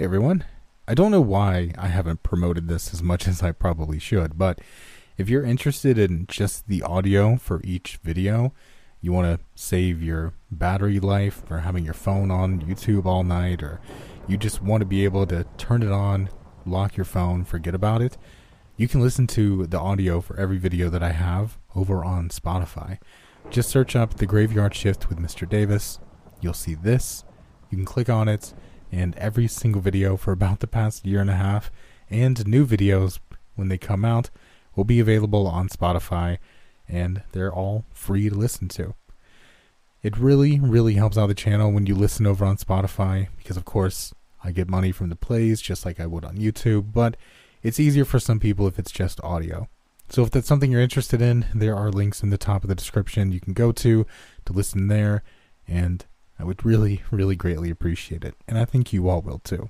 Hey everyone. I don't know why I haven't promoted this as much as I probably should, but if you're interested in just the audio for each video, you want to save your battery life for having your phone on YouTube all night, or you just want to be able to turn it on, lock your phone, forget about it, you can listen to the audio for every video that I have over on Spotify. Just search up The Graveyard Shift with Mr. Davis. You'll see this. You can click on it and every single video for about the past year and a half, and new videos when they come out, will be available on Spotify, and they're all free to listen to. It really, really helps out the channel when you listen over on Spotify, because of course, I get money from the plays just like I would on YouTube, but it's easier for some people if it's just audio. So if that's something you're interested in, there are links in the top of the description you can go to to listen there, and I would really, really greatly appreciate it. And I think you all will too.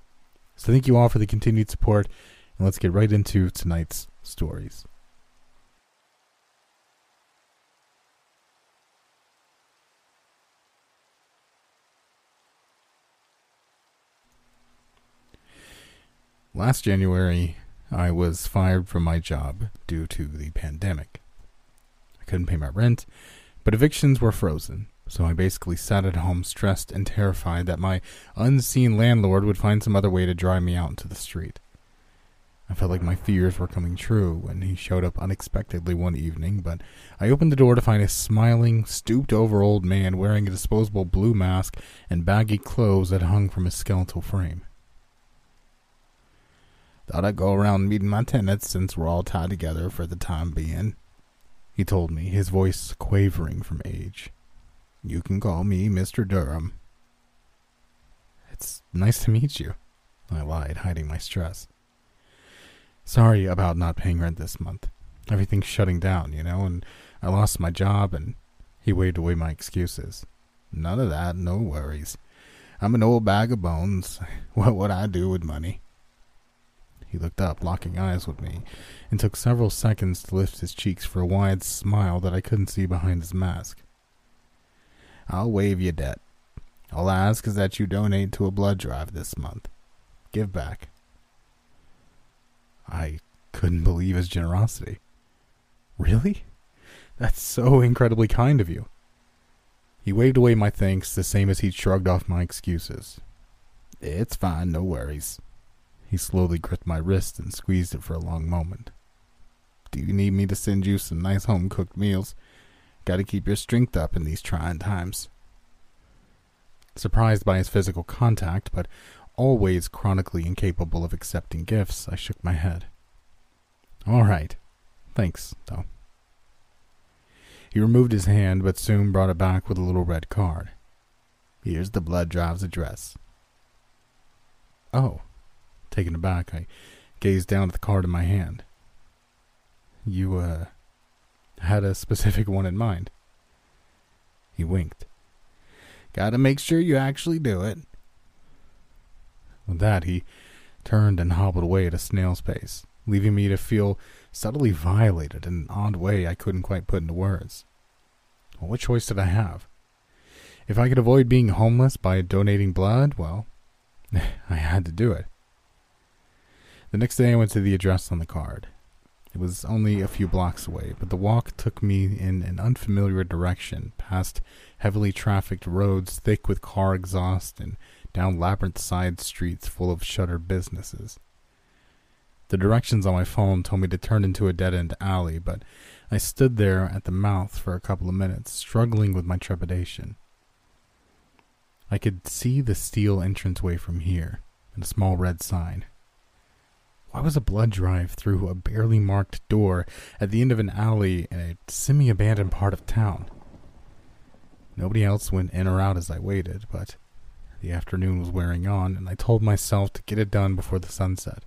So thank you all for the continued support. And let's get right into tonight's stories. Last January, I was fired from my job due to the pandemic. I couldn't pay my rent, but evictions were frozen, so I basically sat at home stressed and terrified that my unseen landlord would find some other way to drive me out into the street. I felt like my fears were coming true when he showed up unexpectedly one evening, but I opened the door to find a smiling, stooped over old man wearing a disposable blue mask and baggy clothes that hung from his skeletal frame. Thought I'd go around meeting my tenants since we're all tied together for the time being, he told me, his voice quavering from age. You can call me Mr. Durham. It's nice to meet you, I lied, hiding my stress. Sorry about not paying rent this month. Everything's shutting down, you know, and I lost my job, and he waved away my excuses. None of that, no worries. I'm an old bag of bones. What would I do with money? He looked up, locking eyes with me, and took several seconds to lift his cheeks for a wide smile that I couldn't see behind his mask. I'll waive your debt. All I ask is that you donate to a blood drive this month. Give back. I couldn't believe his generosity. Really? That's so incredibly kind of you. He waved away my thanks the same as he shrugged off my excuses. It's fine, no worries. He slowly gripped my wrist and squeezed it for a long moment. Do you need me to send you some nice home cooked meals? Got to keep your strength up in these trying times. Surprised by his physical contact, but always chronically incapable of accepting gifts, I shook my head. All right. Thanks, though. He removed his hand, but soon brought it back with a little red card. Here's the blood drive's address. Oh. Taken aback, I gazed down at the card in my hand. You, uh, had a specific one in mind. He winked. Gotta make sure you actually do it. With that, he turned and hobbled away at a snail's pace, leaving me to feel subtly violated in an odd way I couldn't quite put into words. Well, what choice did I have? If I could avoid being homeless by donating blood, well, I had to do it. The next day I went to the address on the card. It was only a few blocks away, but the walk took me in an unfamiliar direction, past heavily trafficked roads thick with car exhaust and down labyrinth side streets full of shuttered businesses. The directions on my phone told me to turn into a dead end alley, but I stood there at the mouth for a couple of minutes, struggling with my trepidation. I could see the steel entranceway from here, and a small red sign. Why was a blood drive through a barely marked door at the end of an alley in a semi abandoned part of town? Nobody else went in or out as I waited, but the afternoon was wearing on, and I told myself to get it done before the sunset.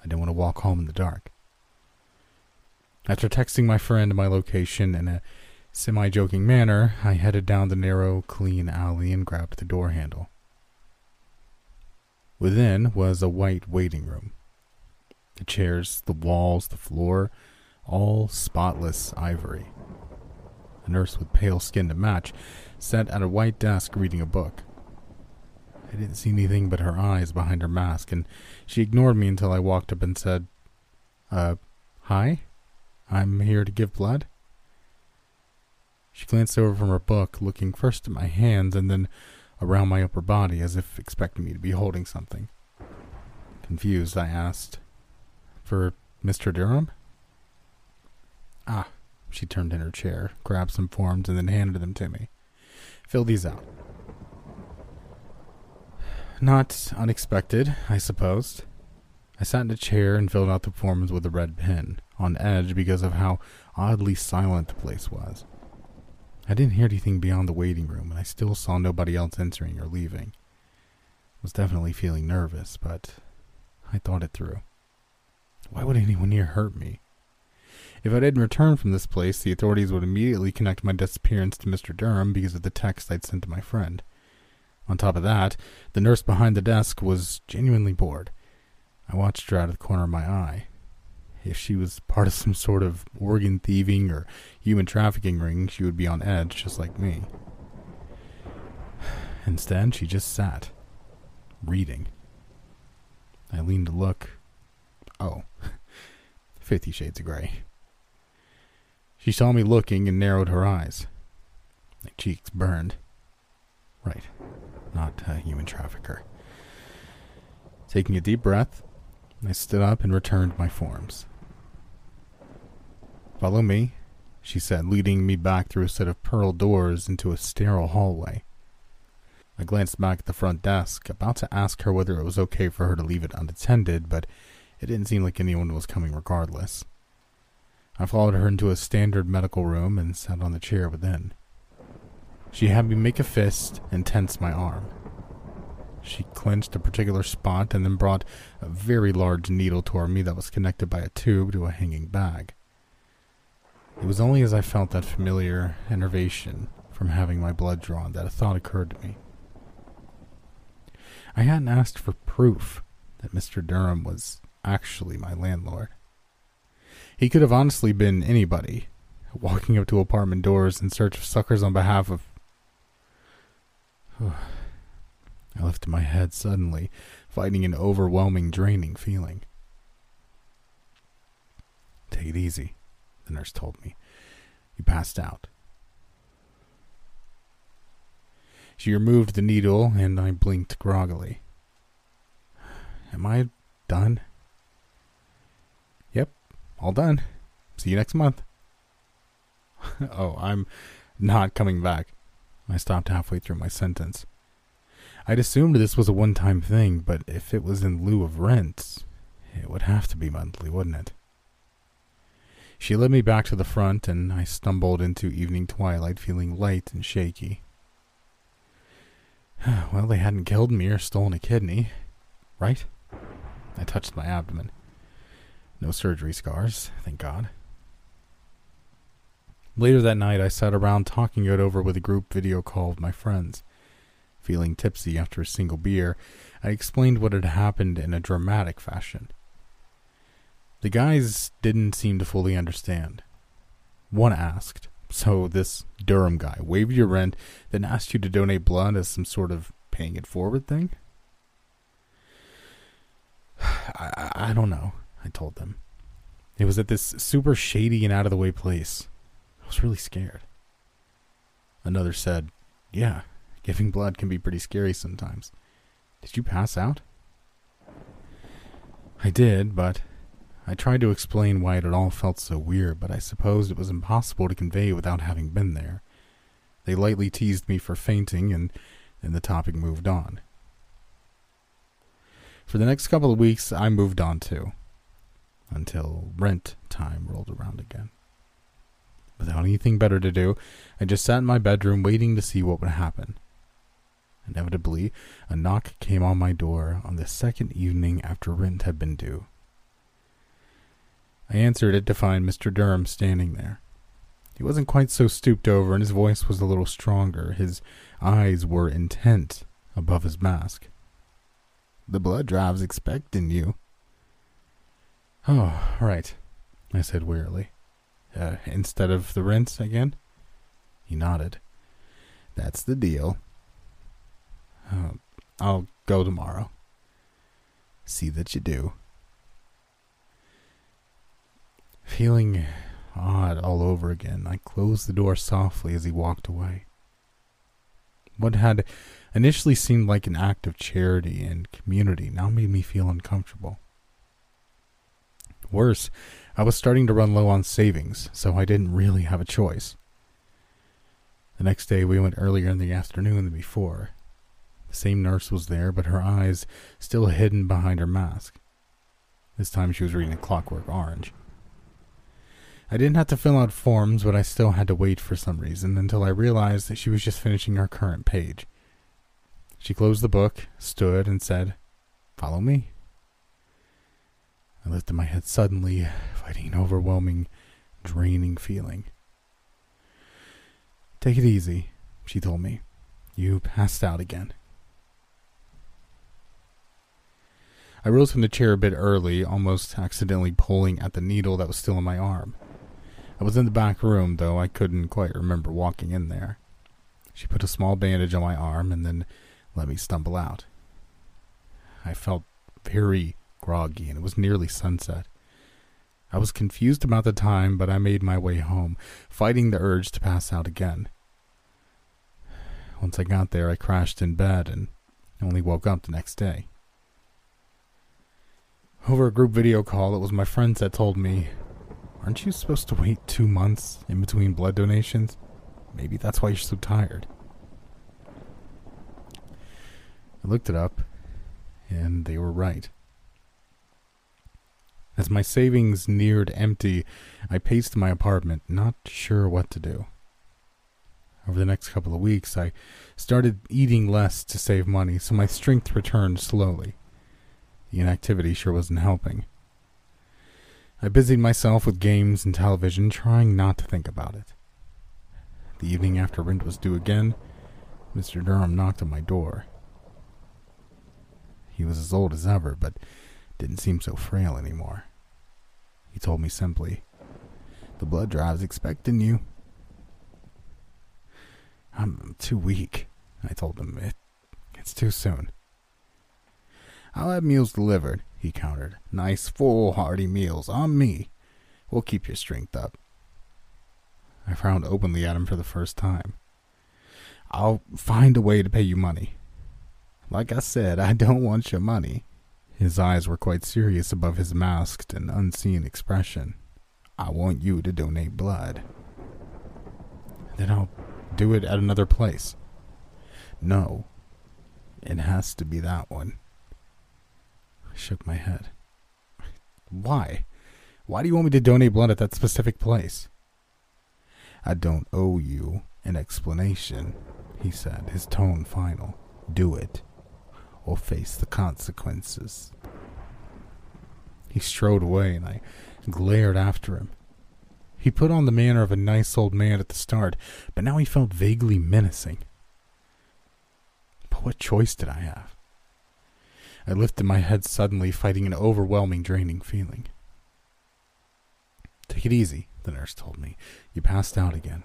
I didn't want to walk home in the dark. After texting my friend my location in a semi joking manner, I headed down the narrow, clean alley and grabbed the door handle. Within was a white waiting room. The chairs, the walls, the floor, all spotless ivory. A nurse with pale skin to match sat at a white desk reading a book. I didn't see anything but her eyes behind her mask, and she ignored me until I walked up and said, Uh, hi? I'm here to give blood? She glanced over from her book, looking first at my hands and then around my upper body as if expecting me to be holding something. Confused, I asked, For Mr. Durham? Ah, she turned in her chair, grabbed some forms, and then handed them to me. Fill these out. Not unexpected, I supposed. I sat in a chair and filled out the forms with a red pen, on edge because of how oddly silent the place was. I didn't hear anything beyond the waiting room, and I still saw nobody else entering or leaving. I was definitely feeling nervous, but I thought it through. Why would anyone here hurt me? If I didn't return from this place, the authorities would immediately connect my disappearance to Mr. Durham because of the text I'd sent to my friend. On top of that, the nurse behind the desk was genuinely bored. I watched her out of the corner of my eye. If she was part of some sort of organ thieving or human trafficking ring, she would be on edge just like me. Instead, she just sat, reading. I leaned to look. Oh, Fifty Shades of Grey. She saw me looking and narrowed her eyes. My cheeks burned. Right, not a human trafficker. Taking a deep breath, I stood up and returned my forms. Follow me, she said, leading me back through a set of pearl doors into a sterile hallway. I glanced back at the front desk, about to ask her whether it was okay for her to leave it unattended, but it didn't seem like anyone was coming regardless. I followed her into a standard medical room and sat on the chair within. She had me make a fist and tense my arm. She clenched a particular spot and then brought a very large needle toward me that was connected by a tube to a hanging bag. It was only as I felt that familiar enervation from having my blood drawn that a thought occurred to me. I hadn't asked for proof that Mr. Durham was actually my landlord. He could have honestly been anybody, walking up to apartment doors in search of suckers on behalf of. I lifted my head suddenly, fighting an overwhelming, draining feeling. Take it easy, the nurse told me. You passed out. She removed the needle, and I blinked groggily. Am I done? All done. See you next month. oh, I'm not coming back. I stopped halfway through my sentence. I'd assumed this was a one time thing, but if it was in lieu of rent, it would have to be monthly, wouldn't it? She led me back to the front, and I stumbled into evening twilight feeling light and shaky. well, they hadn't killed me or stolen a kidney, right? I touched my abdomen. No surgery scars, thank God. Later that night, I sat around talking it over with a group video call of my friends. Feeling tipsy after a single beer, I explained what had happened in a dramatic fashion. The guys didn't seem to fully understand. One asked, So this Durham guy waived your rent, then asked you to donate blood as some sort of paying it forward thing? I, I don't know, I told them. It was at this super shady and out of the way place. I was really scared. Another said, Yeah, giving blood can be pretty scary sometimes. Did you pass out? I did, but I tried to explain why it all felt so weird, but I supposed it was impossible to convey without having been there. They lightly teased me for fainting, and then the topic moved on. For the next couple of weeks, I moved on too. Until rent time rolled around again. Without anything better to do, I just sat in my bedroom waiting to see what would happen. Inevitably, a knock came on my door on the second evening after rent had been due. I answered it to find Mr. Durham standing there. He wasn't quite so stooped over, and his voice was a little stronger. His eyes were intent above his mask. The blood drive's expecting you. Oh, right, I said wearily. Uh, instead of the rinse again? He nodded. That's the deal. Uh, I'll go tomorrow. See that you do. Feeling odd all over again, I closed the door softly as he walked away. What had initially seemed like an act of charity and community now made me feel uncomfortable. Worse, I was starting to run low on savings, so I didn't really have a choice. The next day we went earlier in the afternoon than before. The same nurse was there, but her eyes still hidden behind her mask. This time she was reading a Clockwork Orange. I didn't have to fill out forms, but I still had to wait for some reason until I realized that she was just finishing her current page. She closed the book, stood, and said, Follow me. I lifted my head suddenly, fighting an overwhelming, draining feeling. Take it easy, she told me. You passed out again. I rose from the chair a bit early, almost accidentally pulling at the needle that was still in my arm. I was in the back room, though I couldn't quite remember walking in there. She put a small bandage on my arm and then let me stumble out. I felt very groggy, and it was nearly sunset. I was confused about the time, but I made my way home, fighting the urge to pass out again. Once I got there, I crashed in bed and only woke up the next day. Over a group video call, it was my friends that told me, Aren't you supposed to wait two months in between blood donations? Maybe that's why you're so tired. I looked it up, and they were right. As my savings neared empty, I paced my apartment, not sure what to do. Over the next couple of weeks, I started eating less to save money, so my strength returned slowly. The inactivity sure wasn't helping. I busied myself with games and television, trying not to think about it. The evening after rent was due again, Mr. Durham knocked on my door. He was as old as ever, but didn't seem so frail anymore. He told me simply, The blood drive's expecting you. I'm too weak, I told him. It, it's too soon. I'll have meals delivered, he countered. Nice, full, hearty meals on me. We'll keep your strength up. I frowned openly at him for the first time. I'll find a way to pay you money. Like I said, I don't want your money. His eyes were quite serious above his masked and unseen expression. I want you to donate blood. Then I'll do it at another place. No, it has to be that one. I shook my head. Why? Why do you want me to donate blood at that specific place? I don't owe you an explanation, he said, his tone final. Do it or face the consequences. He strode away, and I glared after him. He put on the manner of a nice old man at the start, but now he felt vaguely menacing. But what choice did I have? I lifted my head suddenly, fighting an overwhelming, draining feeling. Take it easy, the nurse told me. You passed out again.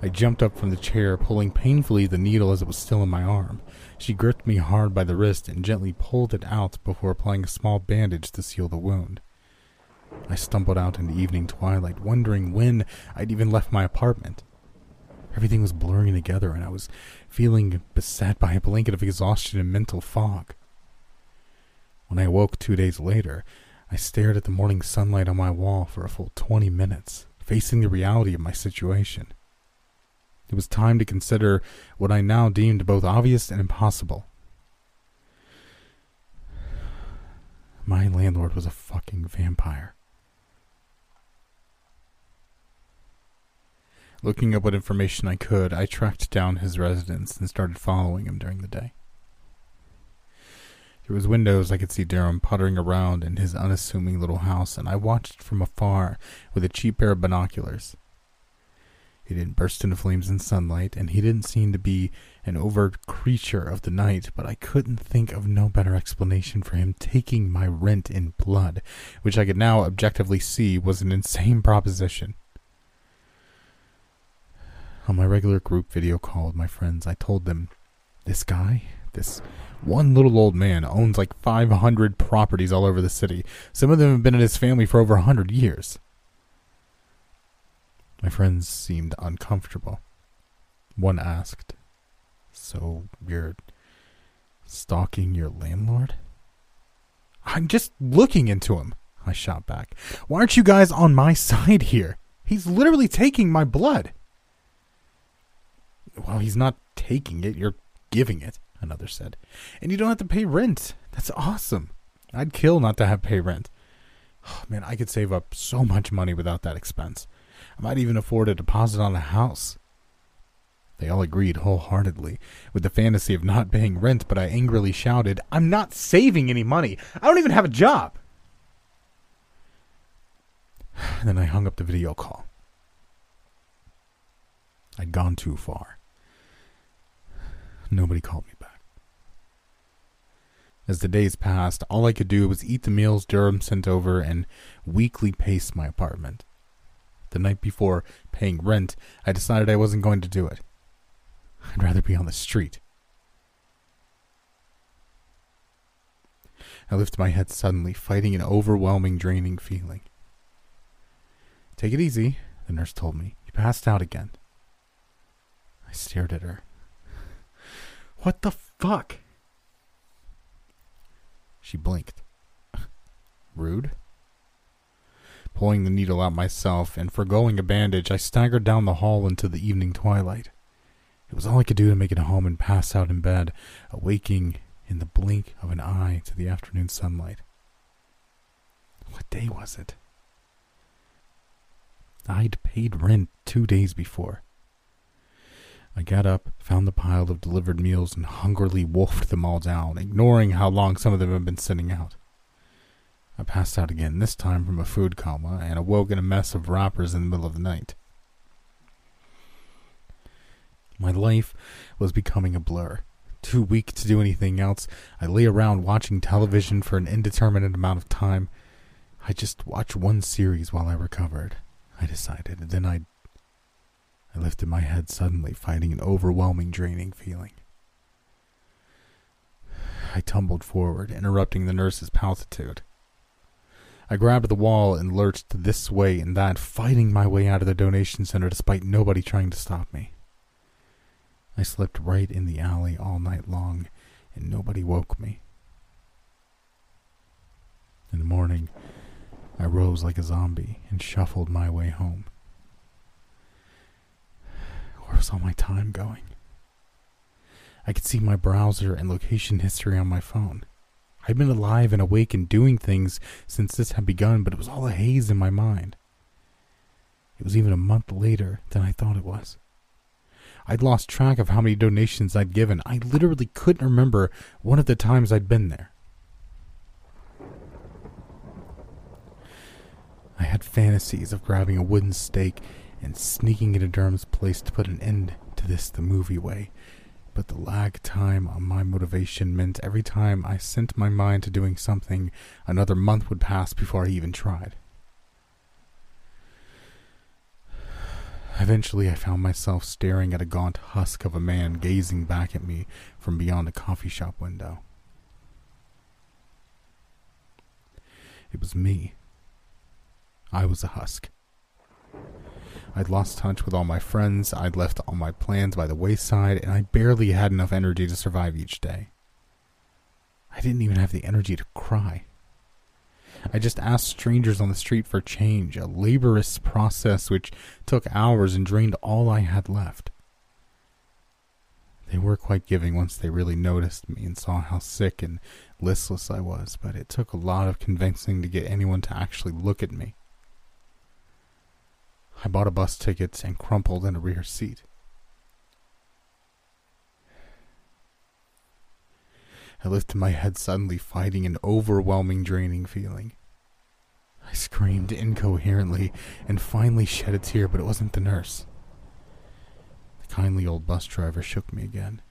I jumped up from the chair, pulling painfully the needle as it was still in my arm. She gripped me hard by the wrist and gently pulled it out before applying a small bandage to seal the wound. I stumbled out in the evening twilight, wondering when I'd even left my apartment. Everything was blurring together, and I was feeling beset by a blanket of exhaustion and mental fog. When I awoke two days later, I stared at the morning sunlight on my wall for a full twenty minutes, facing the reality of my situation. It was time to consider what I now deemed both obvious and impossible. My landlord was a fucking vampire. Looking up what information I could, I tracked down his residence and started following him during the day. Through his windows, I could see Durham puttering around in his unassuming little house, and I watched from afar with a cheap pair of binoculars. He didn't burst into flames in sunlight, and he didn't seem to be an overt creature of the night, but I couldn't think of no better explanation for him taking my rent in blood, which I could now objectively see was an insane proposition. On my regular group video call with my friends, I told them, this guy, this one little old man, owns like 500 properties all over the city. Some of them have been in his family for over a 100 years. My friends seemed uncomfortable. One asked, So you're stalking your landlord? I'm just looking into him, I shot back. Why aren't you guys on my side here? He's literally taking my blood. Well, he's not taking it, you're giving it, another said. And you don't have to pay rent. That's awesome. I'd kill not to have pay rent. Oh, man, I could save up so much money without that expense. I might even afford a deposit on a house. They all agreed wholeheartedly with the fantasy of not paying rent, but I angrily shouted, I'm not saving any money. I don't even have a job. then I hung up the video call. I'd gone too far. Nobody called me back. As the days passed, all I could do was eat the meals Durham sent over and weekly pace my apartment. The night before paying rent, I decided I wasn't going to do it. I'd rather be on the street. I lifted my head suddenly, fighting an overwhelming, draining feeling. Take it easy, the nurse told me. You passed out again. I stared at her. What the fuck? She blinked. Rude? Pulling the needle out myself and foregoing a bandage, I staggered down the hall into the evening twilight. It was all I could do to make it home and pass out in bed, awaking in the blink of an eye to the afternoon sunlight. What day was it? I'd paid rent two days before. I got up, found the pile of delivered meals, and hungrily wolfed them all down, ignoring how long some of them had been sitting out. I passed out again, this time from a food coma, and awoke in a mess of wrappers in the middle of the night. My life was becoming a blur. Too weak to do anything else, I lay around watching television for an indeterminate amount of time. I just watched one series while I recovered, I decided, and then I I lifted my head suddenly, fighting an overwhelming, draining feeling. I tumbled forward, interrupting the nurse's palpitude. I grabbed the wall and lurched this way and that, fighting my way out of the donation center despite nobody trying to stop me. I slept right in the alley all night long, and nobody woke me. In the morning, I rose like a zombie and shuffled my way home. Where was all my time going? I could see my browser and location history on my phone. I'd been alive and awake and doing things since this had begun, but it was all a haze in my mind. It was even a month later than I thought it was. I'd lost track of how many donations I'd given. I literally couldn't remember one of the times I'd been there. I had fantasies of grabbing a wooden stake and sneaking into Durham's place to put an end to this the movie way. But the lag time on my motivation meant every time I sent my mind to doing something, another month would pass before I even tried. Eventually, I found myself staring at a gaunt husk of a man gazing back at me from beyond a coffee shop window. It was me. I was a husk. I'd lost touch with all my friends, I'd left all my plans by the wayside, and I barely had enough energy to survive each day. I didn't even have the energy to cry. I just asked strangers on the street for change, a laborious process which took hours and drained all I had left. They were quite giving once they really noticed me and saw how sick and listless I was, but it took a lot of convincing to get anyone to actually look at me. I bought a bus ticket and crumpled in a rear seat. I lifted my head suddenly, fighting an overwhelming, draining feeling. I screamed incoherently and finally shed a tear, but it wasn't the nurse. The kindly old bus driver shook me again.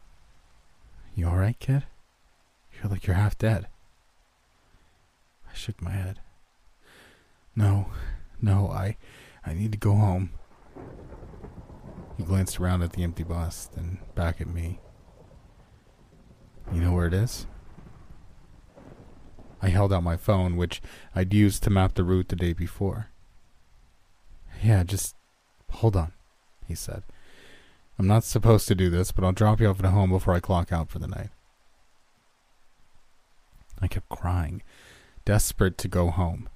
You alright, kid? You feel like you're half dead. I shook my head. No, no, I I need to go home. He glanced around at the empty bus, then back at me. You know where it is? I held out my phone, which I'd used to map the route the day before. Yeah, just hold on, he said. I'm not supposed to do this, but I'll drop you off at home before I clock out for the night. I kept crying, desperate to go home.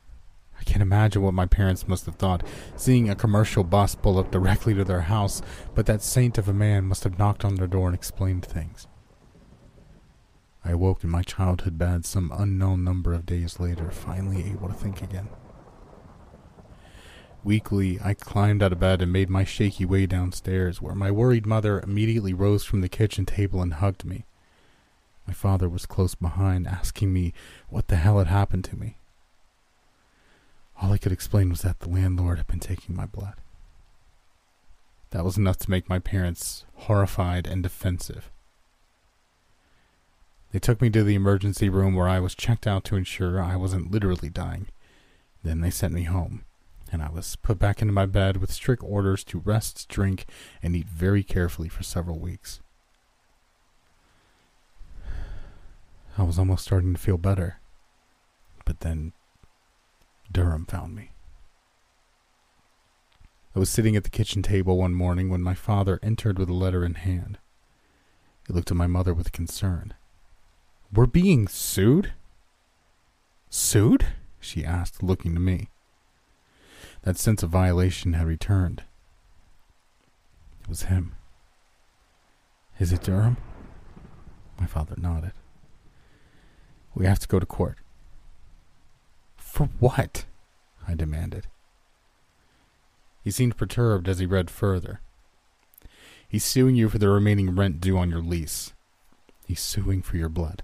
I can't imagine what my parents must have thought, seeing a commercial bus pull up directly to their house, but that saint of a man must have knocked on their door and explained things. I awoke in my childhood bed some unknown number of days later, finally able to think again. Weakly, I climbed out of bed and made my shaky way downstairs, where my worried mother immediately rose from the kitchen table and hugged me. My father was close behind, asking me what the hell had happened to me. All I could explain was that the landlord had been taking my blood. That was enough to make my parents horrified and defensive. They took me to the emergency room where I was checked out to ensure I wasn't literally dying. Then they sent me home, and I was put back into my bed with strict orders to rest, drink, and eat very carefully for several weeks. I was almost starting to feel better, but then Durham found me. I was sitting at the kitchen table one morning when my father entered with a letter in hand. He looked at my mother with concern. We're being sued? Sued? she asked, looking to me. That sense of violation had returned. It was him. Is it Durham? My father nodded. We have to go to court. For what? I demanded. He seemed perturbed as he read further. He's suing you for the remaining rent due on your lease. He's suing for your blood.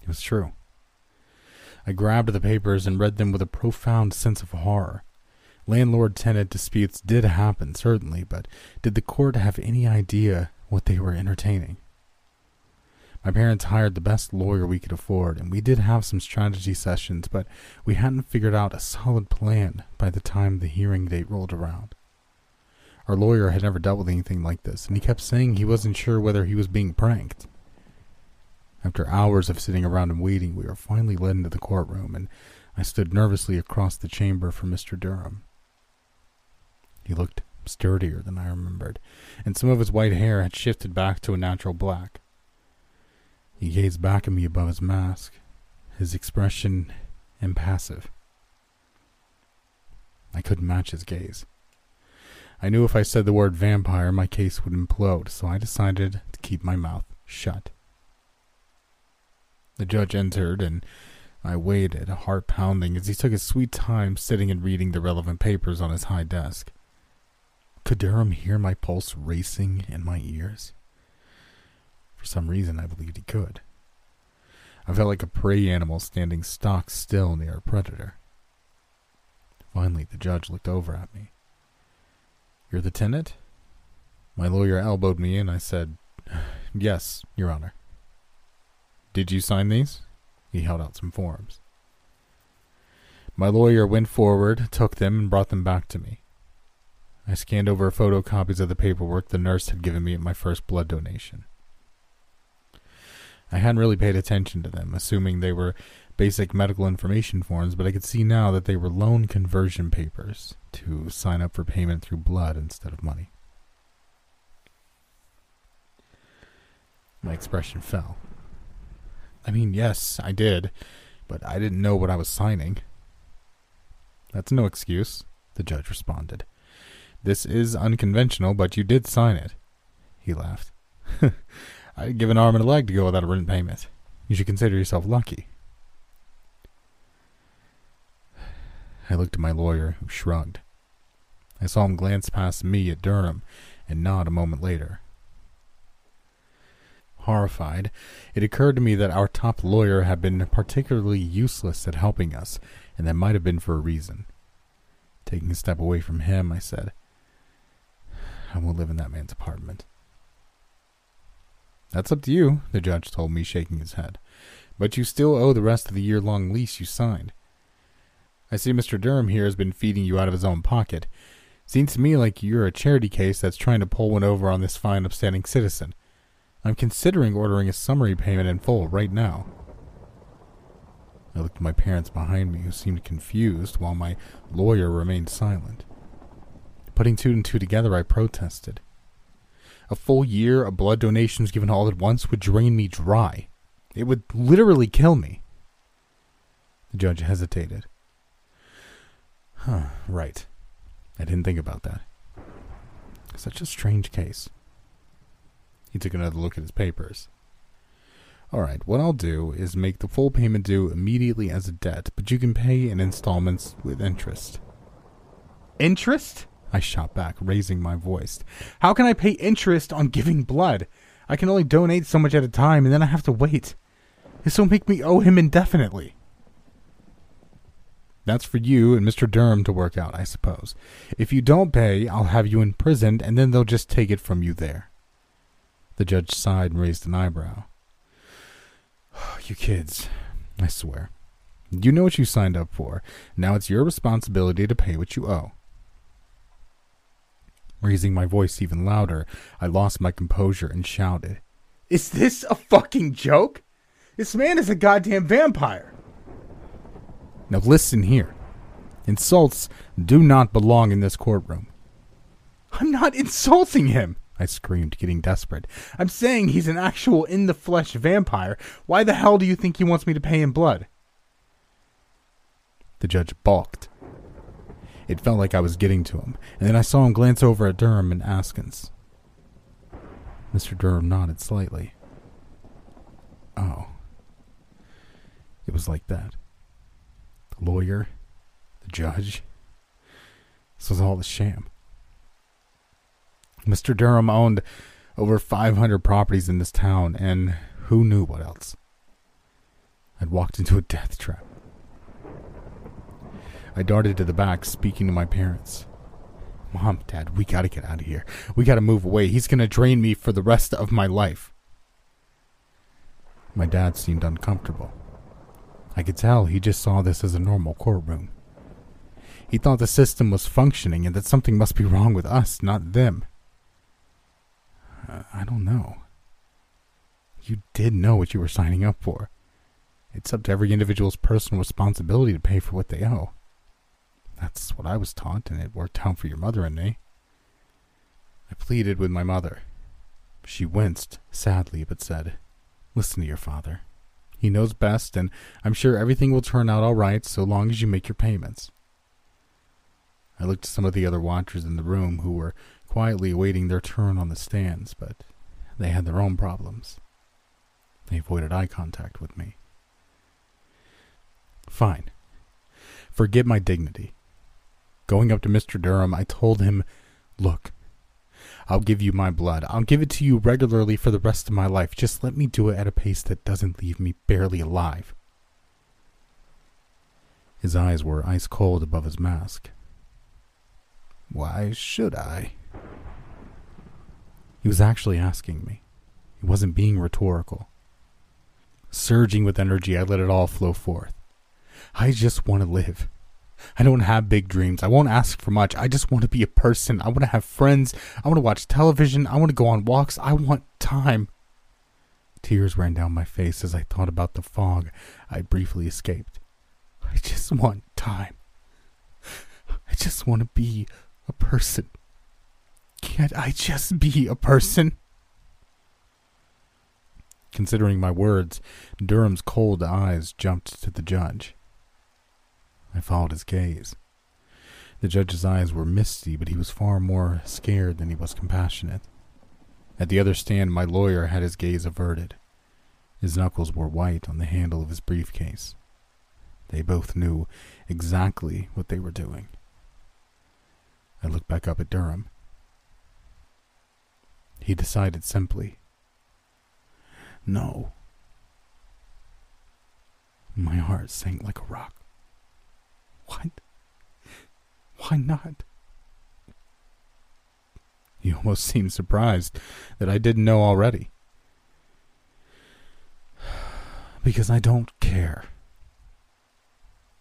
It was true. I grabbed the papers and read them with a profound sense of horror. Landlord tenant disputes did happen, certainly, but did the court have any idea what they were entertaining? My parents hired the best lawyer we could afford, and we did have some strategy sessions, but we hadn't figured out a solid plan by the time the hearing date rolled around. Our lawyer had never dealt with anything like this, and he kept saying he wasn't sure whether he was being pranked. After hours of sitting around and waiting, we were finally led into the courtroom, and I stood nervously across the chamber from Mr. Durham. He looked sturdier than I remembered, and some of his white hair had shifted back to a natural black. He gazed back at me above his mask, his expression impassive. I couldn't match his gaze. I knew if I said the word vampire, my case would implode, so I decided to keep my mouth shut. The judge entered, and I waited, heart pounding, as he took his sweet time sitting and reading the relevant papers on his high desk. Could Durham hear my pulse racing in my ears? For some reason, I believed he could. I felt like a prey animal standing stock still near a predator. Finally, the judge looked over at me. You're the tenant? My lawyer elbowed me and I said, Yes, Your Honor. Did you sign these? He held out some forms. My lawyer went forward, took them, and brought them back to me. I scanned over photocopies of the paperwork the nurse had given me at my first blood donation. I hadn't really paid attention to them, assuming they were basic medical information forms, but I could see now that they were loan conversion papers to sign up for payment through blood instead of money. My expression fell. I mean, yes, I did, but I didn't know what I was signing. That's no excuse, the judge responded. This is unconventional, but you did sign it. He laughed. I'd give an arm and a leg to go without a rent payment. You should consider yourself lucky. I looked at my lawyer, who shrugged. I saw him glance past me at Durham and nod a moment later. Horrified, it occurred to me that our top lawyer had been particularly useless at helping us, and that might have been for a reason. Taking a step away from him, I said, I won't live in that man's apartment. That's up to you, the judge told me, shaking his head. But you still owe the rest of the year long lease you signed. I see Mr. Durham here has been feeding you out of his own pocket. Seems to me like you're a charity case that's trying to pull one over on this fine, upstanding citizen. I'm considering ordering a summary payment in full right now. I looked at my parents behind me, who seemed confused, while my lawyer remained silent. Putting two and two together, I protested. A full year of blood donations given all at once would drain me dry. It would literally kill me. The judge hesitated. Huh, right. I didn't think about that. Such a strange case. He took another look at his papers. All right, what I'll do is make the full payment due immediately as a debt, but you can pay in installments with interest. Interest? I shot back, raising my voice. How can I pay interest on giving blood? I can only donate so much at a time, and then I have to wait. This will make me owe him indefinitely. That's for you and Mr. Durham to work out, I suppose. If you don't pay, I'll have you imprisoned, and then they'll just take it from you there. The judge sighed and raised an eyebrow. You kids, I swear. You know what you signed up for. Now it's your responsibility to pay what you owe. Raising my voice even louder, I lost my composure and shouted, Is this a fucking joke? This man is a goddamn vampire. Now listen here. Insults do not belong in this courtroom. I'm not insulting him, I screamed, getting desperate. I'm saying he's an actual in the flesh vampire. Why the hell do you think he wants me to pay in blood? The judge balked. It felt like I was getting to him, and then I saw him glance over at Durham and Askins. Mr. Durham nodded slightly. Oh. It was like that. The lawyer, the judge. This was all a sham. Mr. Durham owned over 500 properties in this town, and who knew what else? I'd walked into a death trap. I darted to the back, speaking to my parents. Mom, Dad, we gotta get out of here. We gotta move away. He's gonna drain me for the rest of my life. My dad seemed uncomfortable. I could tell he just saw this as a normal courtroom. He thought the system was functioning and that something must be wrong with us, not them. Uh, I don't know. You did know what you were signing up for. It's up to every individual's personal responsibility to pay for what they owe. That's what I was taught, and it worked out for your mother and me. I pleaded with my mother. She winced, sadly, but said, Listen to your father. He knows best, and I'm sure everything will turn out all right so long as you make your payments. I looked at some of the other watchers in the room who were quietly awaiting their turn on the stands, but they had their own problems. They avoided eye contact with me. Fine. Forget my dignity. Going up to Mr. Durham, I told him, Look, I'll give you my blood. I'll give it to you regularly for the rest of my life. Just let me do it at a pace that doesn't leave me barely alive. His eyes were ice cold above his mask. Why should I? He was actually asking me. He wasn't being rhetorical. Surging with energy, I let it all flow forth. I just want to live. I don't have big dreams. I won't ask for much. I just want to be a person. I want to have friends. I want to watch television. I want to go on walks. I want time. Tears ran down my face as I thought about the fog I briefly escaped. I just want time. I just want to be a person. Can't I just be a person? Considering my words, Durham's cold eyes jumped to the judge. I followed his gaze. The judge's eyes were misty, but he was far more scared than he was compassionate. At the other stand, my lawyer had his gaze averted. His knuckles were white on the handle of his briefcase. They both knew exactly what they were doing. I looked back up at Durham. He decided simply, No. My heart sank like a rock. What? Why not? He almost seemed surprised that I didn't know already. Because I don't care.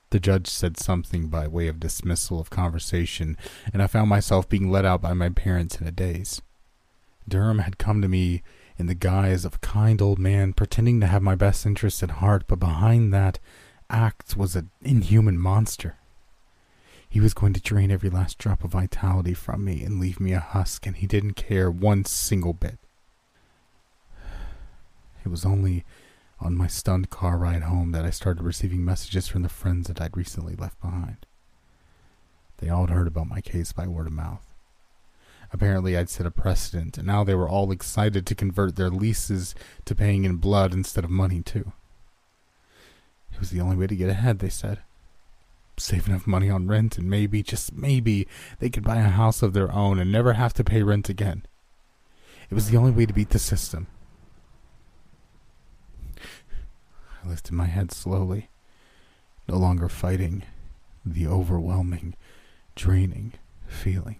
The judge said something by way of dismissal of conversation, and I found myself being let out by my parents in a daze. Durham had come to me in the guise of a kind old man pretending to have my best interests at heart, but behind that act was an inhuman monster. He was going to drain every last drop of vitality from me and leave me a husk, and he didn't care one single bit. It was only on my stunned car ride home that I started receiving messages from the friends that I'd recently left behind. They all had heard about my case by word of mouth. Apparently, I'd set a precedent, and now they were all excited to convert their leases to paying in blood instead of money, too. It was the only way to get ahead, they said. Save enough money on rent, and maybe, just maybe, they could buy a house of their own and never have to pay rent again. It was the only way to beat the system. I lifted my head slowly, no longer fighting the overwhelming, draining feeling.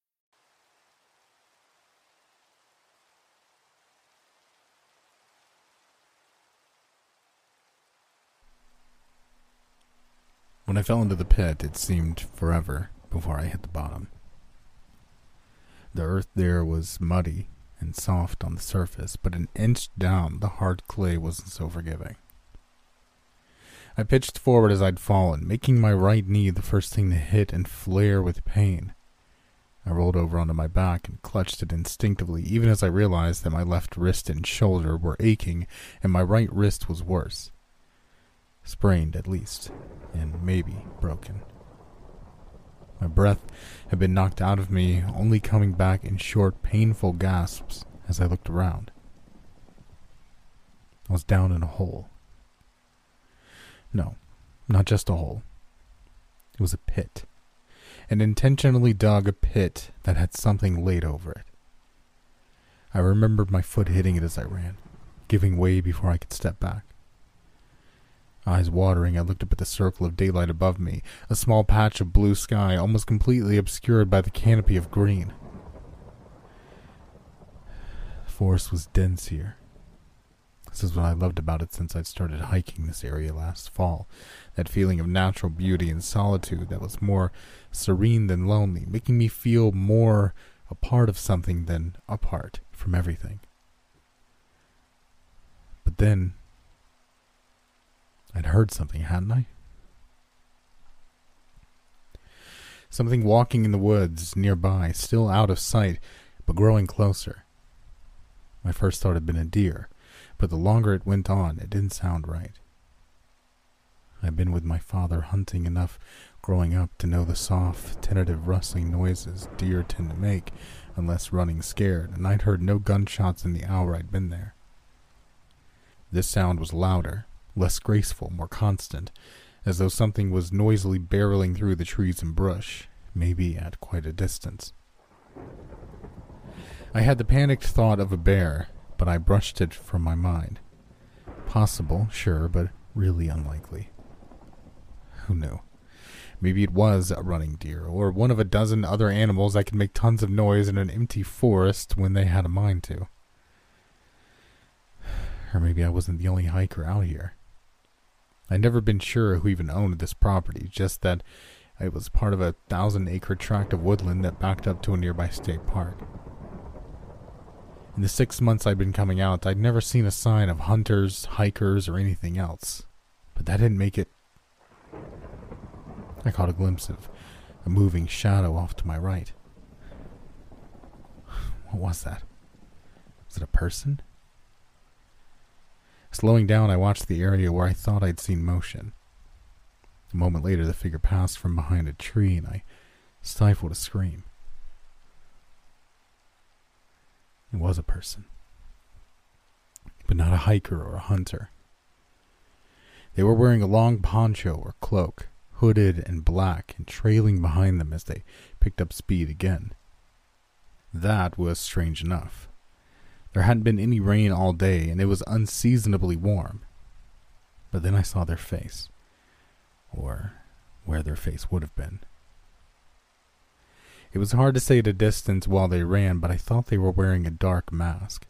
When I fell into the pit, it seemed forever before I hit the bottom. The earth there was muddy and soft on the surface, but an inch down, the hard clay wasn't so forgiving. I pitched forward as I'd fallen, making my right knee the first thing to hit and flare with pain. I rolled over onto my back and clutched it instinctively, even as I realized that my left wrist and shoulder were aching and my right wrist was worse. Sprained, at least and maybe broken. My breath had been knocked out of me, only coming back in short, painful gasps as I looked around. I was down in a hole. No, not just a hole. It was a pit. An intentionally dug a pit that had something laid over it. I remembered my foot hitting it as I ran, giving way before I could step back. Eyes watering, I looked up at the circle of daylight above me, a small patch of blue sky almost completely obscured by the canopy of green. The forest was dense here. This is what I loved about it since I'd started hiking this area last fall. That feeling of natural beauty and solitude that was more serene than lonely, making me feel more a part of something than apart from everything. But then I'd heard something, hadn't I? Something walking in the woods nearby, still out of sight, but growing closer. My first thought had been a deer, but the longer it went on, it didn't sound right. I'd been with my father hunting enough growing up to know the soft, tentative rustling noises deer tend to make unless running scared, and I'd heard no gunshots in the hour I'd been there. This sound was louder, less graceful, more constant, as though something was noisily barreling through the trees and brush, maybe at quite a distance. I had the panicked thought of a bear, but I brushed it from my mind. Possible, sure, but really unlikely. Who knew? Maybe it was a running deer, or one of a dozen other animals that could make tons of noise in an empty forest when they had a mind to. Or maybe I wasn't the only hiker out here. I'd never been sure who even owned this property, just that it was part of a thousand acre tract of woodland that backed up to a nearby state park. In the six months I'd been coming out, I'd never seen a sign of hunters, hikers, or anything else. But that didn't make it. I caught a glimpse of a moving shadow off to my right. What was that? Was it a person? Slowing down, I watched the area where I thought I'd seen motion. A moment later, the figure passed from behind a tree, and I stifled a scream. It was a person, but not a hiker or a hunter. They were wearing a long poncho or cloak, hooded and black, and trailing behind them as they picked up speed again. That was strange enough. There hadn't been any rain all day, and it was unseasonably warm. But then I saw their face, or where their face would have been. It was hard to say at a distance while they ran, but I thought they were wearing a dark mask.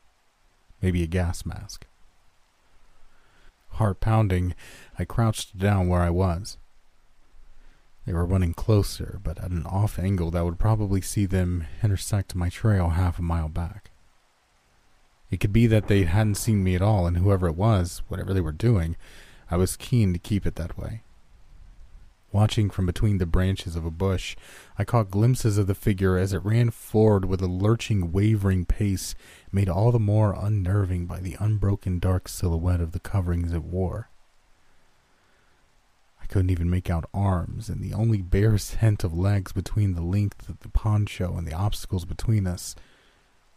Maybe a gas mask. Heart pounding, I crouched down where I was. They were running closer, but at an off angle that would probably see them intersect my trail half a mile back. It could be that they hadn't seen me at all, and whoever it was, whatever they were doing, I was keen to keep it that way. Watching from between the branches of a bush, I caught glimpses of the figure as it ran forward with a lurching, wavering pace made all the more unnerving by the unbroken dark silhouette of the coverings it wore. I couldn't even make out arms, and the only barest hint of legs between the length of the poncho and the obstacles between us.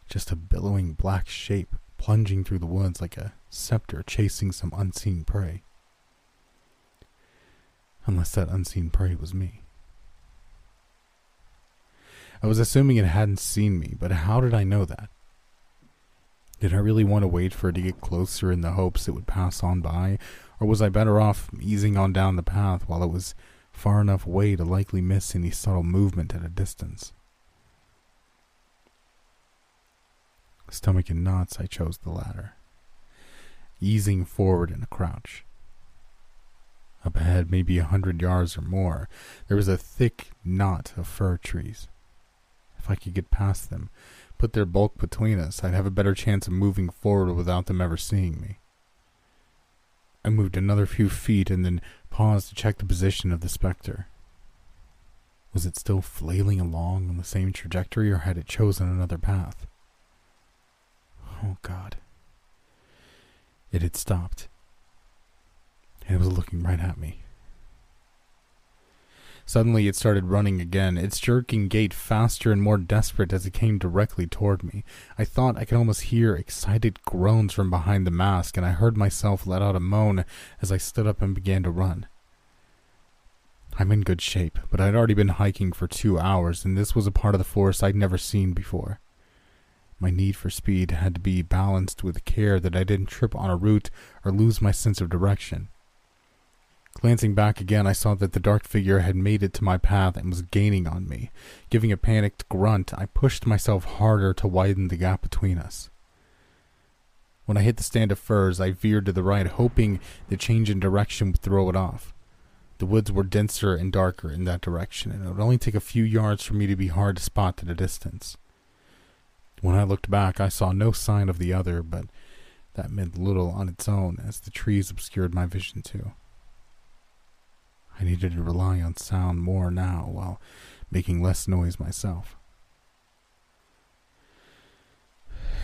Just a billowing black shape plunging through the woods like a scepter chasing some unseen prey unless that unseen prey was me. I was assuming it hadn't seen me, but how did I know that? Did I really want to wait for it to get closer in the hopes it would pass on by, or was I better off easing on down the path while it was far enough away to likely miss any subtle movement at a distance? Stomach in knots, I chose the latter, easing forward in a crouch. Up ahead, maybe a hundred yards or more, there was a thick knot of fir trees. If I could get past them, put their bulk between us, I'd have a better chance of moving forward without them ever seeing me. I moved another few feet and then paused to check the position of the specter. Was it still flailing along on the same trajectory, or had it chosen another path? Oh, God. It had stopped it was looking right at me. Suddenly it started running again, its jerking gait faster and more desperate as it came directly toward me. I thought I could almost hear excited groans from behind the mask, and I heard myself let out a moan as I stood up and began to run. I'm in good shape, but I'd already been hiking for two hours, and this was a part of the forest I'd never seen before. My need for speed had to be balanced with care that I didn't trip on a root or lose my sense of direction. Glancing back again, I saw that the dark figure had made it to my path and was gaining on me. Giving a panicked grunt, I pushed myself harder to widen the gap between us. When I hit the stand of firs, I veered to the right, hoping the change in direction would throw it off. The woods were denser and darker in that direction, and it would only take a few yards for me to be hard to spot at a distance. When I looked back, I saw no sign of the other, but that meant little on its own, as the trees obscured my vision too. I needed to rely on sound more now while making less noise myself.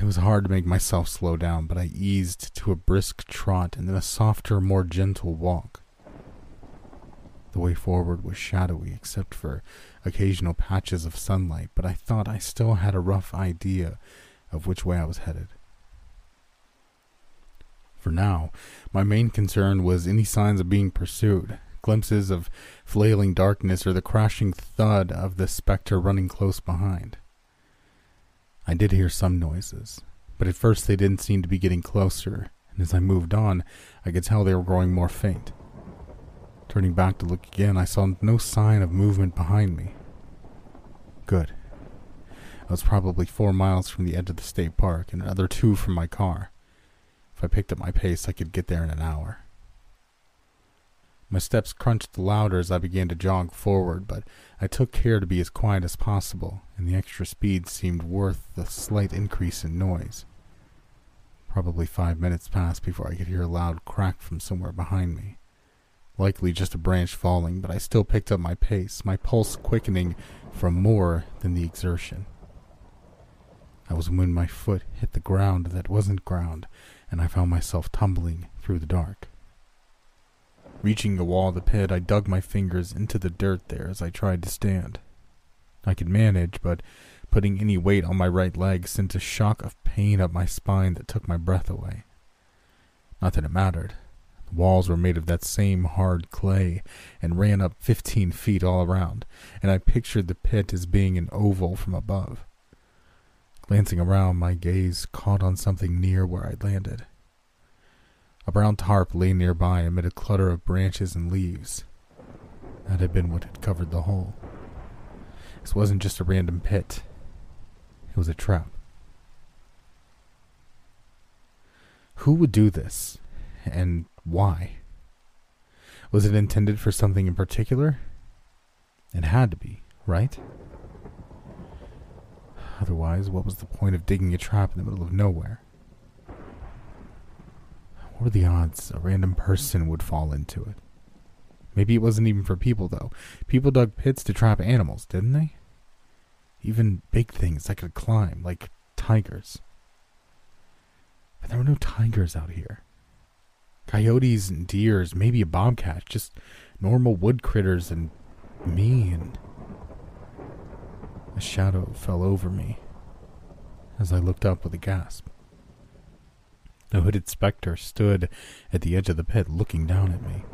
It was hard to make myself slow down, but I eased to a brisk trot and then a softer, more gentle walk. The way forward was shadowy except for occasional patches of sunlight, but I thought I still had a rough idea of which way I was headed. For now, my main concern was any signs of being pursued, glimpses of flailing darkness or the crashing thud of the specter running close behind. I did hear some noises, but at first they didn't seem to be getting closer, and as I moved on, I could tell they were growing more faint. Turning back to look again, I saw no sign of movement behind me. Good. I was probably four miles from the edge of the state park and another two from my car. If I picked up my pace, I could get there in an hour. My steps crunched louder as I began to jog forward, but I took care to be as quiet as possible, and the extra speed seemed worth the slight increase in noise. Probably five minutes passed before I could hear a loud crack from somewhere behind me. Likely just a branch falling, but I still picked up my pace, my pulse quickening from more than the exertion. I was when my foot hit the ground that wasn't ground, and I found myself tumbling through the dark. Reaching the wall of the pit, I dug my fingers into the dirt there as I tried to stand. I could manage, but putting any weight on my right leg sent a shock of pain up my spine that took my breath away. Not that it mattered. Walls were made of that same hard clay and ran up fifteen feet all around, and I pictured the pit as being an oval from above. Glancing around, my gaze caught on something near where I'd landed. A brown tarp lay nearby amid a clutter of branches and leaves. That had been what had covered the hole. This wasn't just a random pit, it was a trap. Who would do this, and why? Was it intended for something in particular? It had to be, right? Otherwise, what was the point of digging a trap in the middle of nowhere? What were the odds a random person would fall into it? Maybe it wasn't even for people, though. People dug pits to trap animals, didn't they? Even big things that could climb, like tigers. But there were no tigers out here. Coyotes and deers, maybe a bobcat, just normal wood critters and me and. A shadow fell over me as I looked up with a gasp. A hooded specter stood at the edge of the pit looking down at me.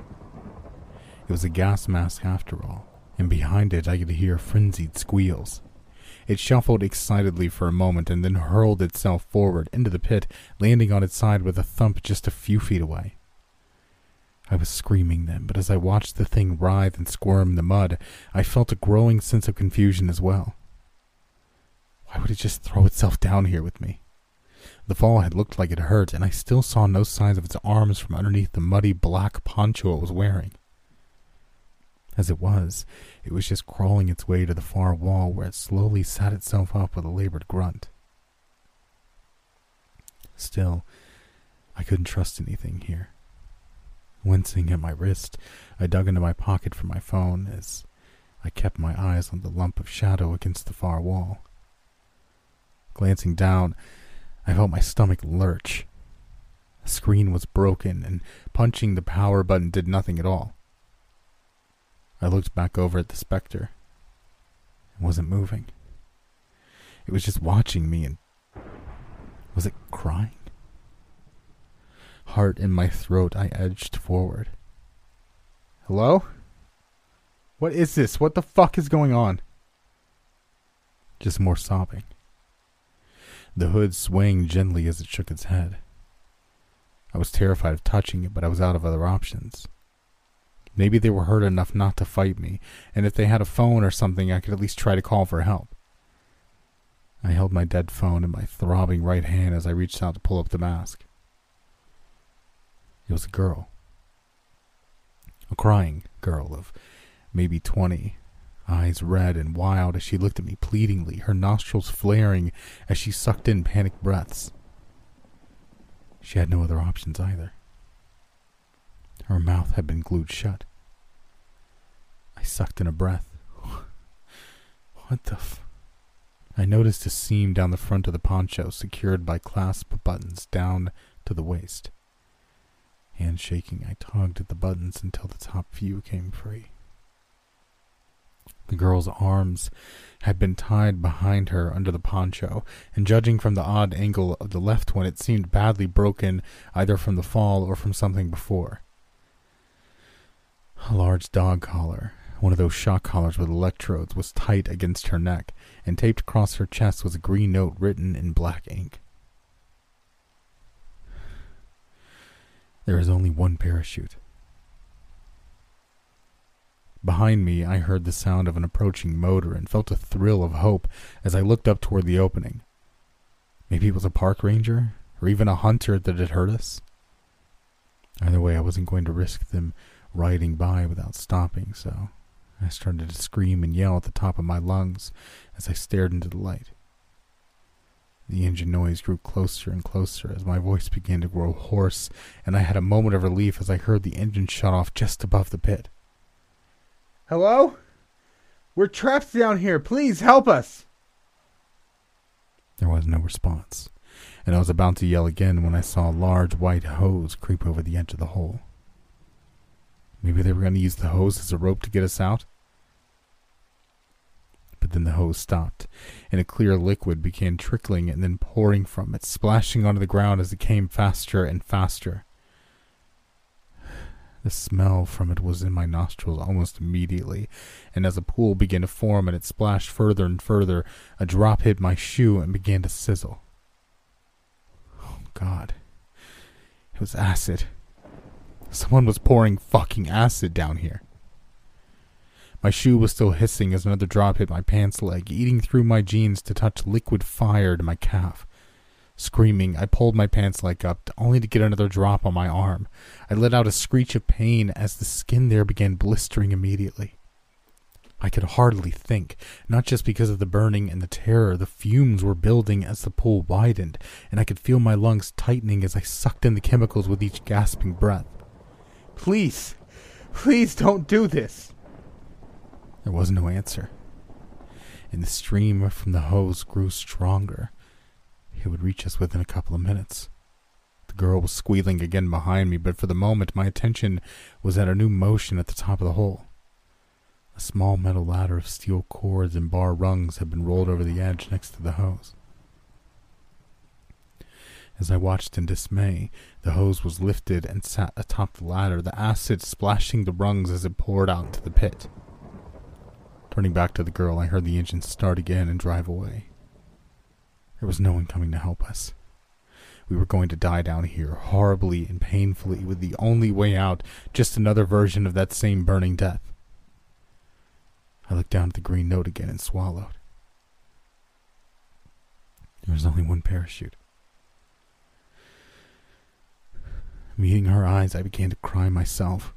It was a gas mask after all, and behind it I could hear frenzied squeals. It shuffled excitedly for a moment and then hurled itself forward into the pit, landing on its side with a thump just a few feet away. I was screaming then, but as I watched the thing writhe and squirm in the mud, I felt a growing sense of confusion as well. Why would it just throw itself down here with me? The fall had looked like it hurt, and I still saw no signs of its arms from underneath the muddy black poncho it was wearing. As it was, it was just crawling its way to the far wall where it slowly sat itself up with a labored grunt. Still, I couldn't trust anything here. Wincing at my wrist, I dug into my pocket for my phone as I kept my eyes on the lump of shadow against the far wall. Glancing down, I felt my stomach lurch. The screen was broken, and punching the power button did nothing at all. I looked back over at the specter. It wasn't moving. It was just watching me and. Was it crying? Heart in my throat, I edged forward. Hello? What is this? What the fuck is going on? Just more sobbing the hood swaying gently as it shook its head. I was terrified of touching it, but I was out of other options. Maybe they were hurt enough not to fight me, and if they had a phone or something, I could at least try to call for help. I held my dead phone in my throbbing right hand as I reached out to pull up the mask. It was a girl. A crying girl of maybe twenty, eyes red and wild as she looked at me pleadingly, her nostrils flaring as she sucked in panicked breaths. She had no other options either. Her mouth had been glued shut. I sucked in a breath. What the f? I noticed a seam down the front of the poncho secured by clasp buttons down to the waist. Hand shaking, I tugged at the buttons until the top few came free. The girl's arms had been tied behind her under the poncho, and judging from the odd angle of the left one, it seemed badly broken either from the fall or from something before. A large dog collar, one of those shock collars with electrodes, was tight against her neck, and taped across her chest was a green note written in black ink. There is only one parachute. Behind me, I heard the sound of an approaching motor and felt a thrill of hope as I looked up toward the opening. Maybe it was a park ranger, or even a hunter that had heard us. Either way, I wasn't going to risk them riding by without stopping, so I started to scream and yell at the top of my lungs as I stared into the light. The engine noise grew closer and closer as my voice began to grow hoarse, and I had a moment of relief as I heard the engine shut off just above the pit. Hello? We're trapped down here. Please help us. There was no response, and I was about to yell again when I saw a large white hose creep over the edge of the hole. Maybe they were going to use the hose as a rope to get us out? But then the hose stopped, and a clear liquid began trickling and then pouring from it, splashing onto the ground as it came faster and faster. The smell from it was in my nostrils almost immediately, and as a pool began to form and it splashed further and further, a drop hit my shoe and began to sizzle. Oh, God. It was acid. Someone was pouring fucking acid down here. My shoe was still hissing as another drop hit my pants leg, eating through my jeans to touch liquid fire to my calf. Screaming, I pulled my pants leg up, only to get another drop on my arm. I let out a screech of pain as the skin there began blistering immediately. I could hardly think, not just because of the burning and the terror, the fumes were building as the pool widened, and I could feel my lungs tightening as I sucked in the chemicals with each gasping breath. Please, please don't do this. There was no answer, and the stream from the hose grew stronger. It would reach us within a couple of minutes. The girl was squealing again behind me, but for the moment my attention was at a new motion at the top of the hole. A small metal ladder of steel cords and bar rungs had been rolled over the edge next to the hose. As I watched in dismay, the hose was lifted and sat atop the ladder, the acid splashing the rungs as it poured out into the pit. Turning back to the girl, I heard the engine start again and drive away. There was no one coming to help us. We were going to die down here, horribly and painfully, with the only way out just another version of that same burning death. I looked down at the green note again and swallowed. There was only one parachute. Meeting her eyes, I began to cry myself.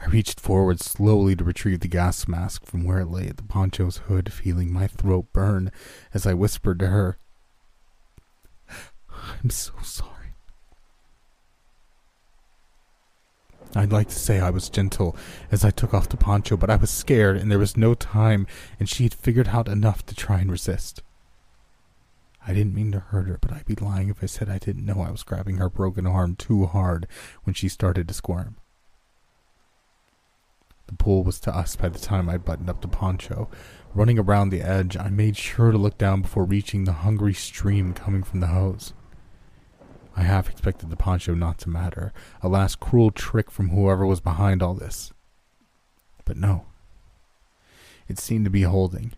I reached forward slowly to retrieve the gas mask from where it lay at the poncho's hood, feeling my throat burn as I whispered to her, I'm so sorry. I'd like to say I was gentle as I took off the poncho, but I was scared and there was no time, and she had figured out enough to try and resist. I didn't mean to hurt her, but I'd be lying if I said I didn't know I was grabbing her broken arm too hard when she started to squirm. The pool was to us by the time I buttoned up the poncho. Running around the edge, I made sure to look down before reaching the hungry stream coming from the hose. I half expected the poncho not to matter, a last cruel trick from whoever was behind all this. But no. It seemed to be holding,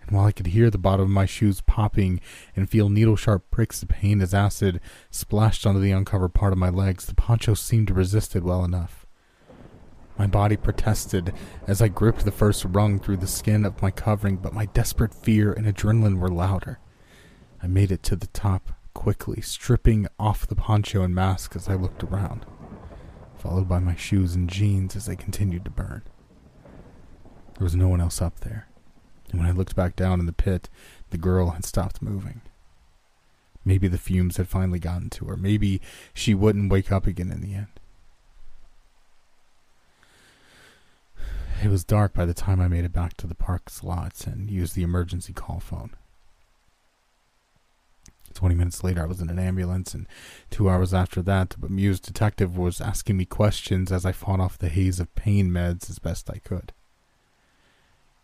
and while I could hear the bottom of my shoes popping and feel needle sharp pricks of pain as acid splashed onto the uncovered part of my legs, the poncho seemed to resist it well enough. My body protested as I gripped the first rung through the skin of my covering, but my desperate fear and adrenaline were louder. I made it to the top quickly, stripping off the poncho and mask as I looked around, followed by my shoes and jeans as they continued to burn. There was no one else up there, and when I looked back down in the pit, the girl had stopped moving. Maybe the fumes had finally gotten to her. Maybe she wouldn't wake up again in the end. It was dark by the time I made it back to the park's lots and used the emergency call phone. Twenty minutes later, I was in an ambulance, and two hours after that, the bemused detective was asking me questions as I fought off the haze of pain meds as best I could.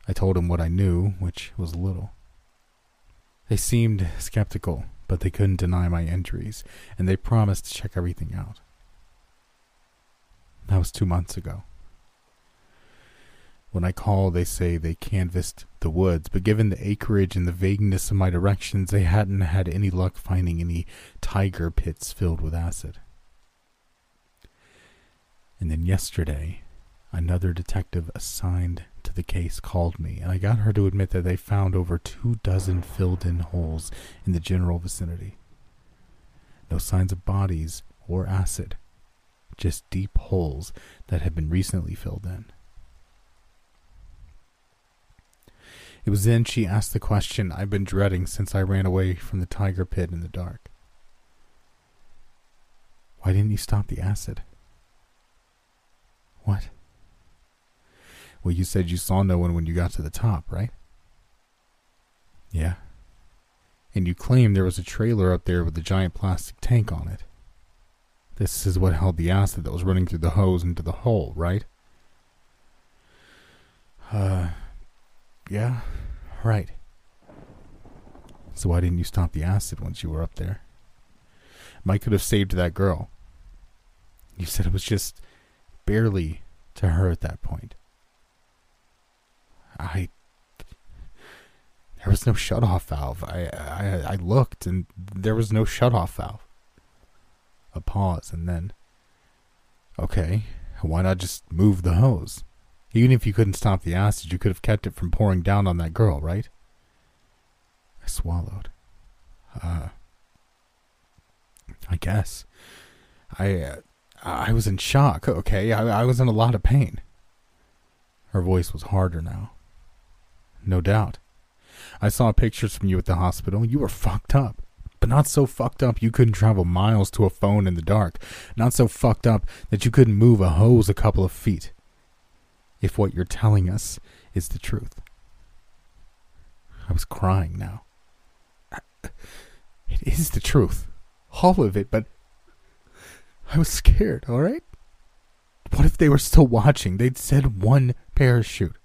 I told him what I knew, which was little. They seemed skeptical, but they couldn't deny my injuries, and they promised to check everything out. That was two months ago. When I call, they say they canvassed the woods, but given the acreage and the vagueness of my directions, they hadn't had any luck finding any tiger pits filled with acid. And then yesterday, another detective assigned to the case called me, and I got her to admit that they found over two dozen filled in holes in the general vicinity. No signs of bodies or acid, just deep holes that had been recently filled in. It was then she asked the question I've been dreading since I ran away from the tiger pit in the dark. Why didn't you stop the acid? What? Well, you said you saw no one when you got to the top, right? Yeah. And you claimed there was a trailer up there with a giant plastic tank on it. This is what held the acid that was running through the hose into the hole, right? Uh, yeah, right. So why didn't you stop the acid once you were up there? Mike could have saved that girl. You said it was just barely to her at that point. I. There was no shutoff valve. I, I, I looked and there was no shutoff valve. A pause and then. Okay, why not just move the hose? Even if you couldn't stop the acid, you could have kept it from pouring down on that girl, right? I swallowed. Uh. I guess. I. Uh, I was in shock, okay? I, I was in a lot of pain. Her voice was harder now. No doubt. I saw pictures from you at the hospital. You were fucked up. But not so fucked up you couldn't travel miles to a phone in the dark. Not so fucked up that you couldn't move a hose a couple of feet. If what you're telling us is the truth. I was crying now. It is the truth. All of it, but I was scared, all right? What if they were still watching? They'd said one parachute.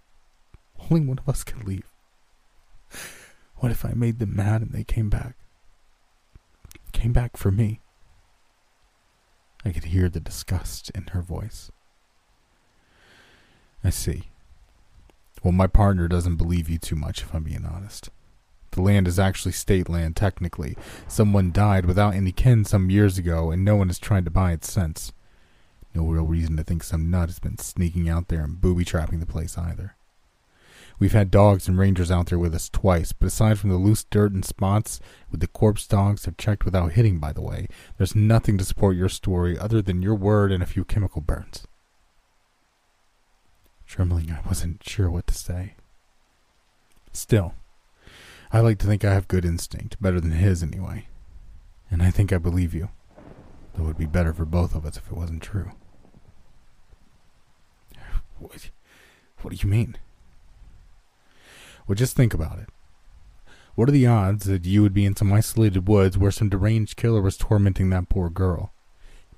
Only one of us could leave. What if I made them mad and they came back? Came back for me. I could hear the disgust in her voice. I see. Well, my partner doesn't believe you too much, if I'm being honest. The land is actually state land, technically. Someone died without any kin some years ago, and no one has tried to buy it since. No real reason to think some nut has been sneaking out there and booby trapping the place either. We've had dogs and rangers out there with us twice, but aside from the loose dirt and spots with the corpse dogs have checked without hitting, by the way, there's nothing to support your story other than your word and a few chemical burns. Trembling, I wasn't sure what to say. Still, I like to think I have good instinct, better than his anyway. And I think I believe you. Though it would be better for both of us if it wasn't true. What, what do you mean? Well, just think about it. What are the odds that you would be in some isolated woods where some deranged killer was tormenting that poor girl?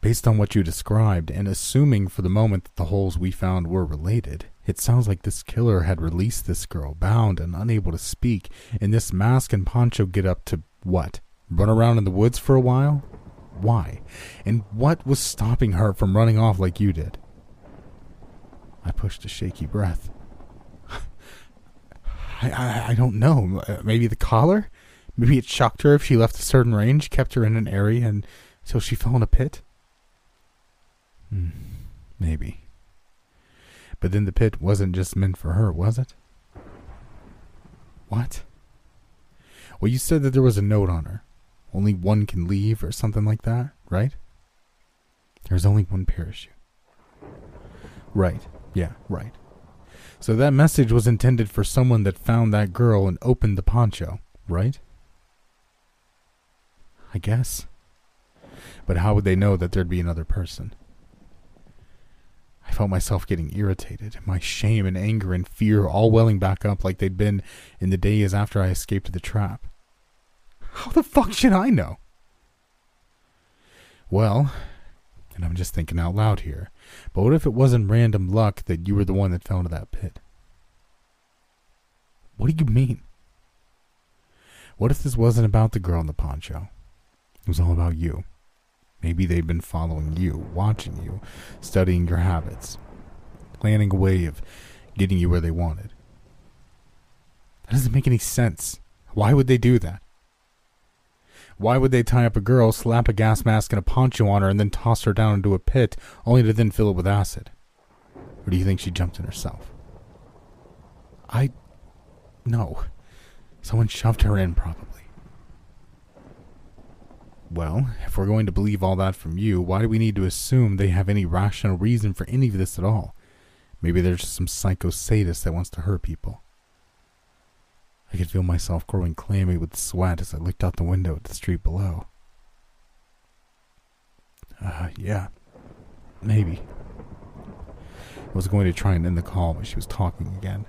Based on what you described, and assuming for the moment that the holes we found were related, it sounds like this killer had released this girl, bound and unable to speak, in this mask and poncho get up to what? Run around in the woods for a while? Why? And what was stopping her from running off like you did? I pushed a shaky breath. I, I, I don't know. Uh, maybe the collar? Maybe it shocked her if she left a certain range, kept her in an area until she fell in a pit? Hmm, maybe. But then the pit wasn't just meant for her, was it? What? Well, you said that there was a note on her. Only one can leave or something like that, right? There's only one parachute. Right. Yeah, right. So that message was intended for someone that found that girl and opened the poncho, right? I guess. But how would they know that there'd be another person? I felt myself getting irritated, my shame and anger and fear all welling back up like they'd been in the days after I escaped the trap. How the fuck should I know? Well, and I'm just thinking out loud here, but what if it wasn't random luck that you were the one that fell into that pit? What do you mean? What if this wasn't about the girl in the poncho? It was all about you. Maybe they've been following you, watching you, studying your habits, planning a way of getting you where they wanted. That doesn't make any sense. Why would they do that? Why would they tie up a girl, slap a gas mask and a poncho on her, and then toss her down into a pit, only to then fill it with acid? Or do you think she jumped in herself? I. No. Someone shoved her in, probably. Well, if we're going to believe all that from you, why do we need to assume they have any rational reason for any of this at all? Maybe they're just some psycho sadist that wants to hurt people. I could feel myself growing clammy with sweat as I looked out the window at the street below. Uh, yeah. Maybe. I was going to try and end the call, but she was talking again.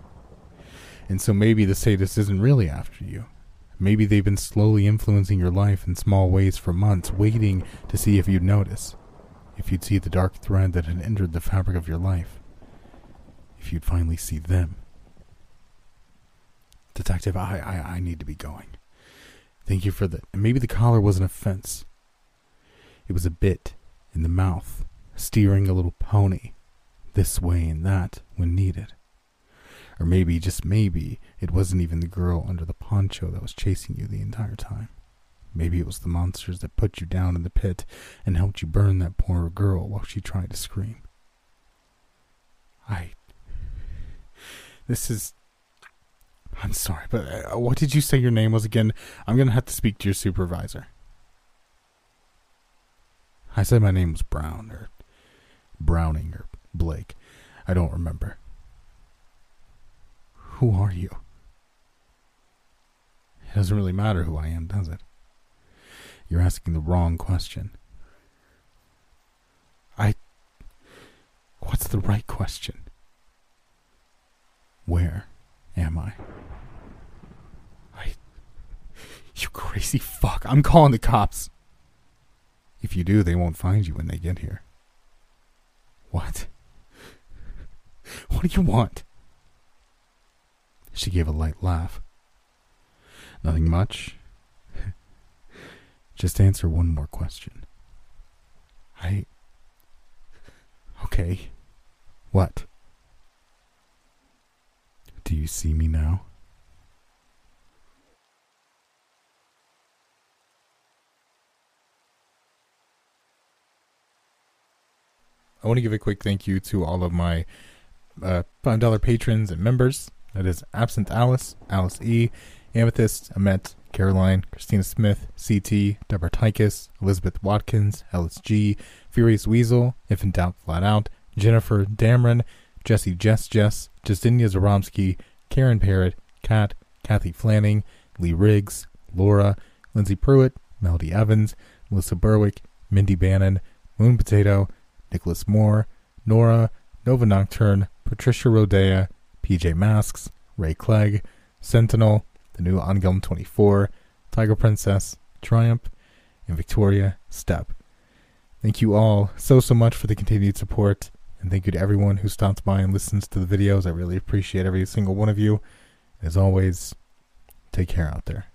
And so maybe the sadist isn't really after you. Maybe they've been slowly influencing your life in small ways for months, waiting to see if you'd notice. If you'd see the dark thread that had entered the fabric of your life. If you'd finally see them. Detective, I, I, I need to be going. Thank you for the. Maybe the collar was an offense. It was a bit in the mouth, steering a little pony this way and that when needed. Or maybe, just maybe, it wasn't even the girl under the poncho that was chasing you the entire time. Maybe it was the monsters that put you down in the pit and helped you burn that poor girl while she tried to scream. I. This is. I'm sorry, but uh, what did you say your name was again? I'm going to have to speak to your supervisor. I said my name was Brown, or Browning, or Blake. I don't remember. Who are you? It doesn't really matter who I am, does it? You're asking the wrong question. I. What's the right question? Where am I? I. You crazy fuck. I'm calling the cops. If you do, they won't find you when they get here. What? What do you want? She gave a light laugh. Nothing much. Just answer one more question. I. Okay. What? Do you see me now? I want to give a quick thank you to all of my uh, $5 patrons and members. That is Absent Alice, Alice E., Amethyst, Amet, Caroline, Christina Smith, CT, Deborah Tykus, Elizabeth Watkins, LSG, Furious Weasel, If in Doubt Flat Out, Jennifer Dameron, Jesse Jess Jess, Justinia Zaromsky, Karen Parrott, Kat, Kathy Flanning, Lee Riggs, Laura, Lindsay Pruitt, Melody Evans, Melissa Berwick, Mindy Bannon, Moon Potato, Nicholas Moore, Nora, Nova Nocturne, Patricia Rodea, PJ Masks, Ray Clegg, Sentinel, the new Angum 24, Tiger Princess, Triumph, and Victoria Step. Thank you all so, so much for the continued support, and thank you to everyone who stops by and listens to the videos. I really appreciate every single one of you. As always, take care out there.